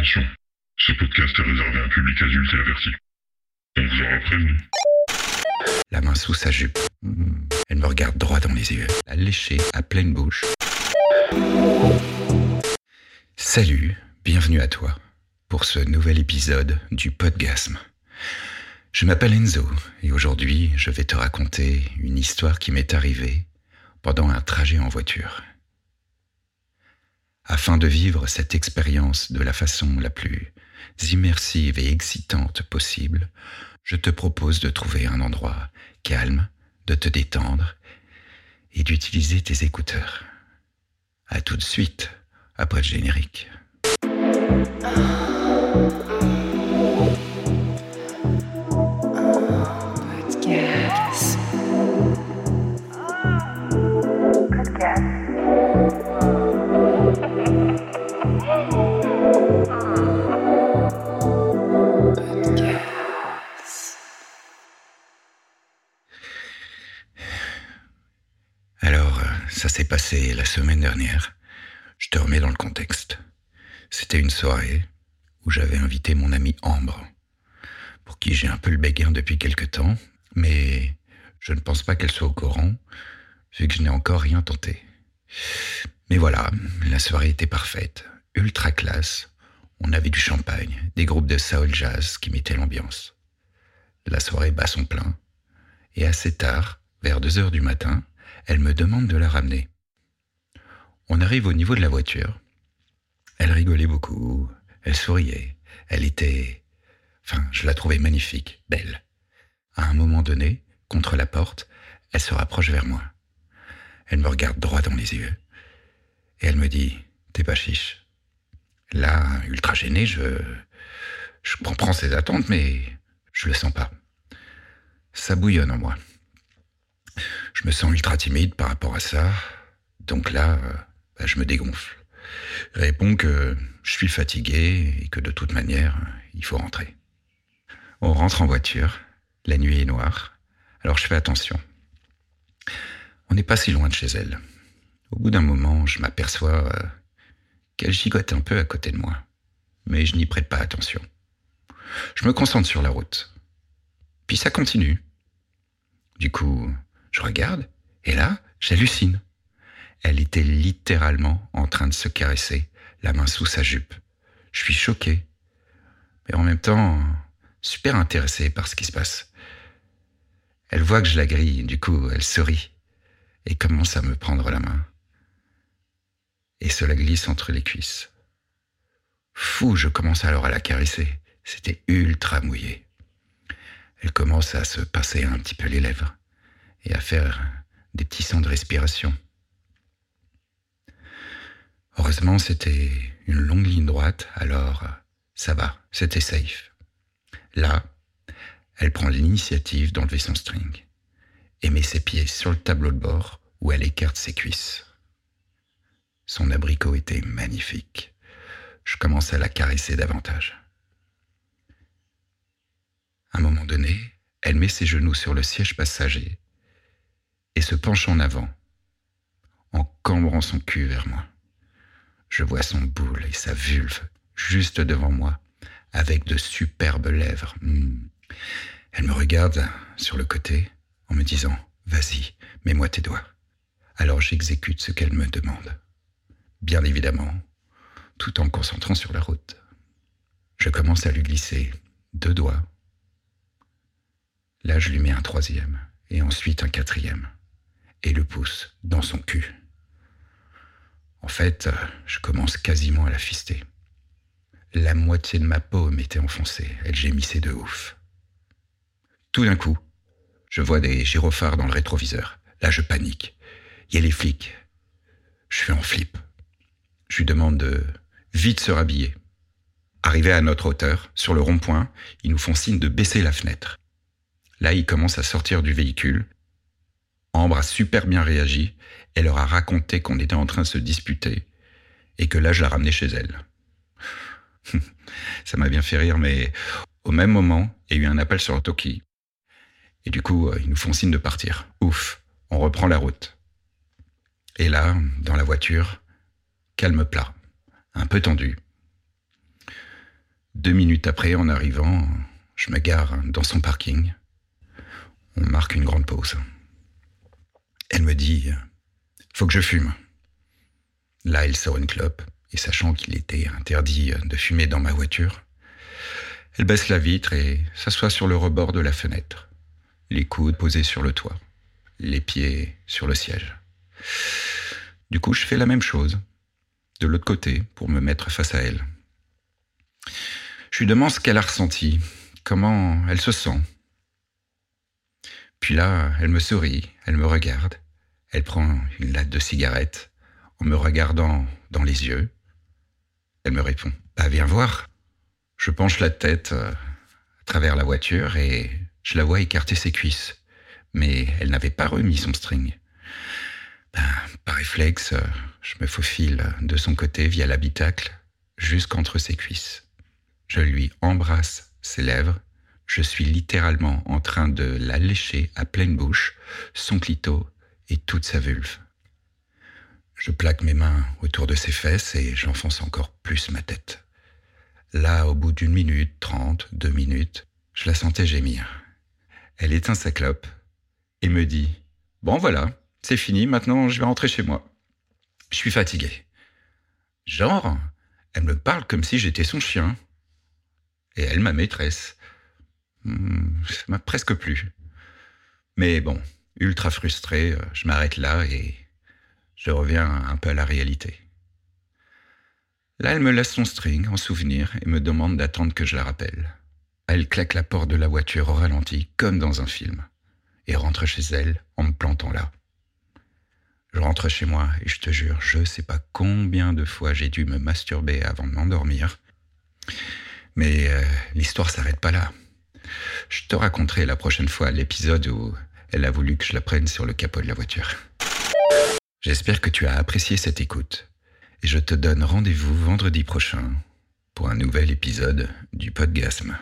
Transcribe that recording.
Attention, ce podcast est réservé à un public adulte et averti. On vous aura prévenu. La main sous sa jupe. Hmm. Elle me regarde droit dans les yeux, lécher à pleine bouche. Salut, bienvenue à toi pour ce nouvel épisode du Podgasme. Je m'appelle Enzo et aujourd'hui je vais te raconter une histoire qui m'est arrivée pendant un trajet en voiture. Afin de vivre cette expérience de la façon la plus immersive et excitante possible, je te propose de trouver un endroit calme, de te détendre et d'utiliser tes écouteurs. À tout de suite, après le générique. Ça s'est passé la semaine dernière. Je te remets dans le contexte. C'était une soirée où j'avais invité mon amie Ambre, pour qui j'ai un peu le béguin depuis quelque temps, mais je ne pense pas qu'elle soit au courant, vu que je n'ai encore rien tenté. Mais voilà, la soirée était parfaite, ultra classe. On avait du champagne, des groupes de soul jazz qui mettaient l'ambiance. La soirée bat son plein, et assez tard, vers deux heures du matin, elle me demande de la ramener. On arrive au niveau de la voiture. Elle rigolait beaucoup, elle souriait, elle était... Enfin, je la trouvais magnifique, belle. À un moment donné, contre la porte, elle se rapproche vers moi. Elle me regarde droit dans les yeux. Et elle me dit, t'es pas chiche. Là, ultra gêné, je... Je comprends ses attentes, mais je le sens pas. Ça bouillonne en moi. Je me sens ultra timide par rapport à ça. Donc là, euh, bah, je me dégonfle. Réponds que je suis fatigué et que de toute manière, il faut rentrer. On rentre en voiture. La nuit est noire. Alors je fais attention. On n'est pas si loin de chez elle. Au bout d'un moment, je m'aperçois euh, qu'elle gigote un peu à côté de moi. Mais je n'y prête pas attention. Je me concentre sur la route. Puis ça continue. Du coup, je regarde, et là, j'hallucine. Elle était littéralement en train de se caresser, la main sous sa jupe. Je suis choqué, mais en même temps, super intéressé par ce qui se passe. Elle voit que je la grille, du coup, elle sourit et commence à me prendre la main. Et cela glisse entre les cuisses. Fou, je commence alors à la caresser. C'était ultra mouillé. Elle commence à se passer un petit peu les lèvres et à faire des petits sons de respiration. Heureusement, c'était une longue ligne droite, alors ça va, c'était safe. Là, elle prend l'initiative d'enlever son string et met ses pieds sur le tableau de bord où elle écarte ses cuisses. Son abricot était magnifique. Je commence à la caresser davantage. À un moment donné, elle met ses genoux sur le siège passager et se penche en avant, en cambrant son cul vers moi. Je vois son boule et sa vulve juste devant moi, avec de superbes lèvres. Hmm. Elle me regarde sur le côté en me disant Vas-y, mets-moi tes doigts. Alors j'exécute ce qu'elle me demande. Bien évidemment, tout en concentrant sur la route. Je commence à lui glisser deux doigts. Là, je lui mets un troisième et ensuite un quatrième et le pouce dans son cul. En fait, je commence quasiment à la fister. La moitié de ma paume était enfoncée, elle gémissait de ouf. Tout d'un coup, je vois des gyrophares dans le rétroviseur. Là, je panique. Il y a les flics. Je suis en flip. Je lui demande de vite se rhabiller. Arrivé à notre hauteur, sur le rond-point, ils nous font signe de baisser la fenêtre. Là, ils commencent à sortir du véhicule Ambre a super bien réagi. Elle leur a raconté qu'on était en train de se disputer et que là, je la ramenais chez elle. Ça m'a bien fait rire, mais au même moment, il y a eu un appel sur Toki. Et du coup, euh, ils nous font signe de partir. Ouf, on reprend la route. Et là, dans la voiture, calme plat, un peu tendu. Deux minutes après, en arrivant, je me gare dans son parking. On marque une grande pause. Elle me dit Faut que je fume. Là, elle sort une clope, et sachant qu'il était interdit de fumer dans ma voiture, elle baisse la vitre et s'assoit sur le rebord de la fenêtre, les coudes posés sur le toit, les pieds sur le siège. Du coup, je fais la même chose, de l'autre côté, pour me mettre face à elle. Je lui demande ce qu'elle a ressenti, comment elle se sent. Puis là, elle me sourit, elle me regarde, elle prend une latte de cigarette en me regardant dans les yeux. Elle me répond Bah, viens voir. Je penche la tête euh, à travers la voiture et je la vois écarter ses cuisses. Mais elle n'avait pas remis son string. Ben, par réflexe, euh, je me faufile de son côté via l'habitacle jusqu'entre ses cuisses. Je lui embrasse ses lèvres. Je suis littéralement en train de la lécher à pleine bouche, son clito et toute sa vulve. Je plaque mes mains autour de ses fesses et j'enfonce encore plus ma tête. Là, au bout d'une minute, trente, deux minutes, je la sentais gémir. Elle éteint sa clope et me dit Bon voilà, c'est fini, maintenant je vais rentrer chez moi. Je suis fatigué. Genre, elle me parle comme si j'étais son chien. Et elle, ma maîtresse. Hmm, ça m'a presque plu. Mais bon, ultra frustré, euh, je m'arrête là et je reviens un peu à la réalité. Là, elle me laisse son string en souvenir et me demande d'attendre que je la rappelle. Elle claque la porte de la voiture au ralenti, comme dans un film, et rentre chez elle en me plantant là. Je rentre chez moi et je te jure, je sais pas combien de fois j'ai dû me masturber avant de m'endormir. Mais euh, l'histoire s'arrête pas là. Je te raconterai la prochaine fois l'épisode où elle a voulu que je la prenne sur le capot de la voiture. J'espère que tu as apprécié cette écoute et je te donne rendez-vous vendredi prochain pour un nouvel épisode du Podgasme.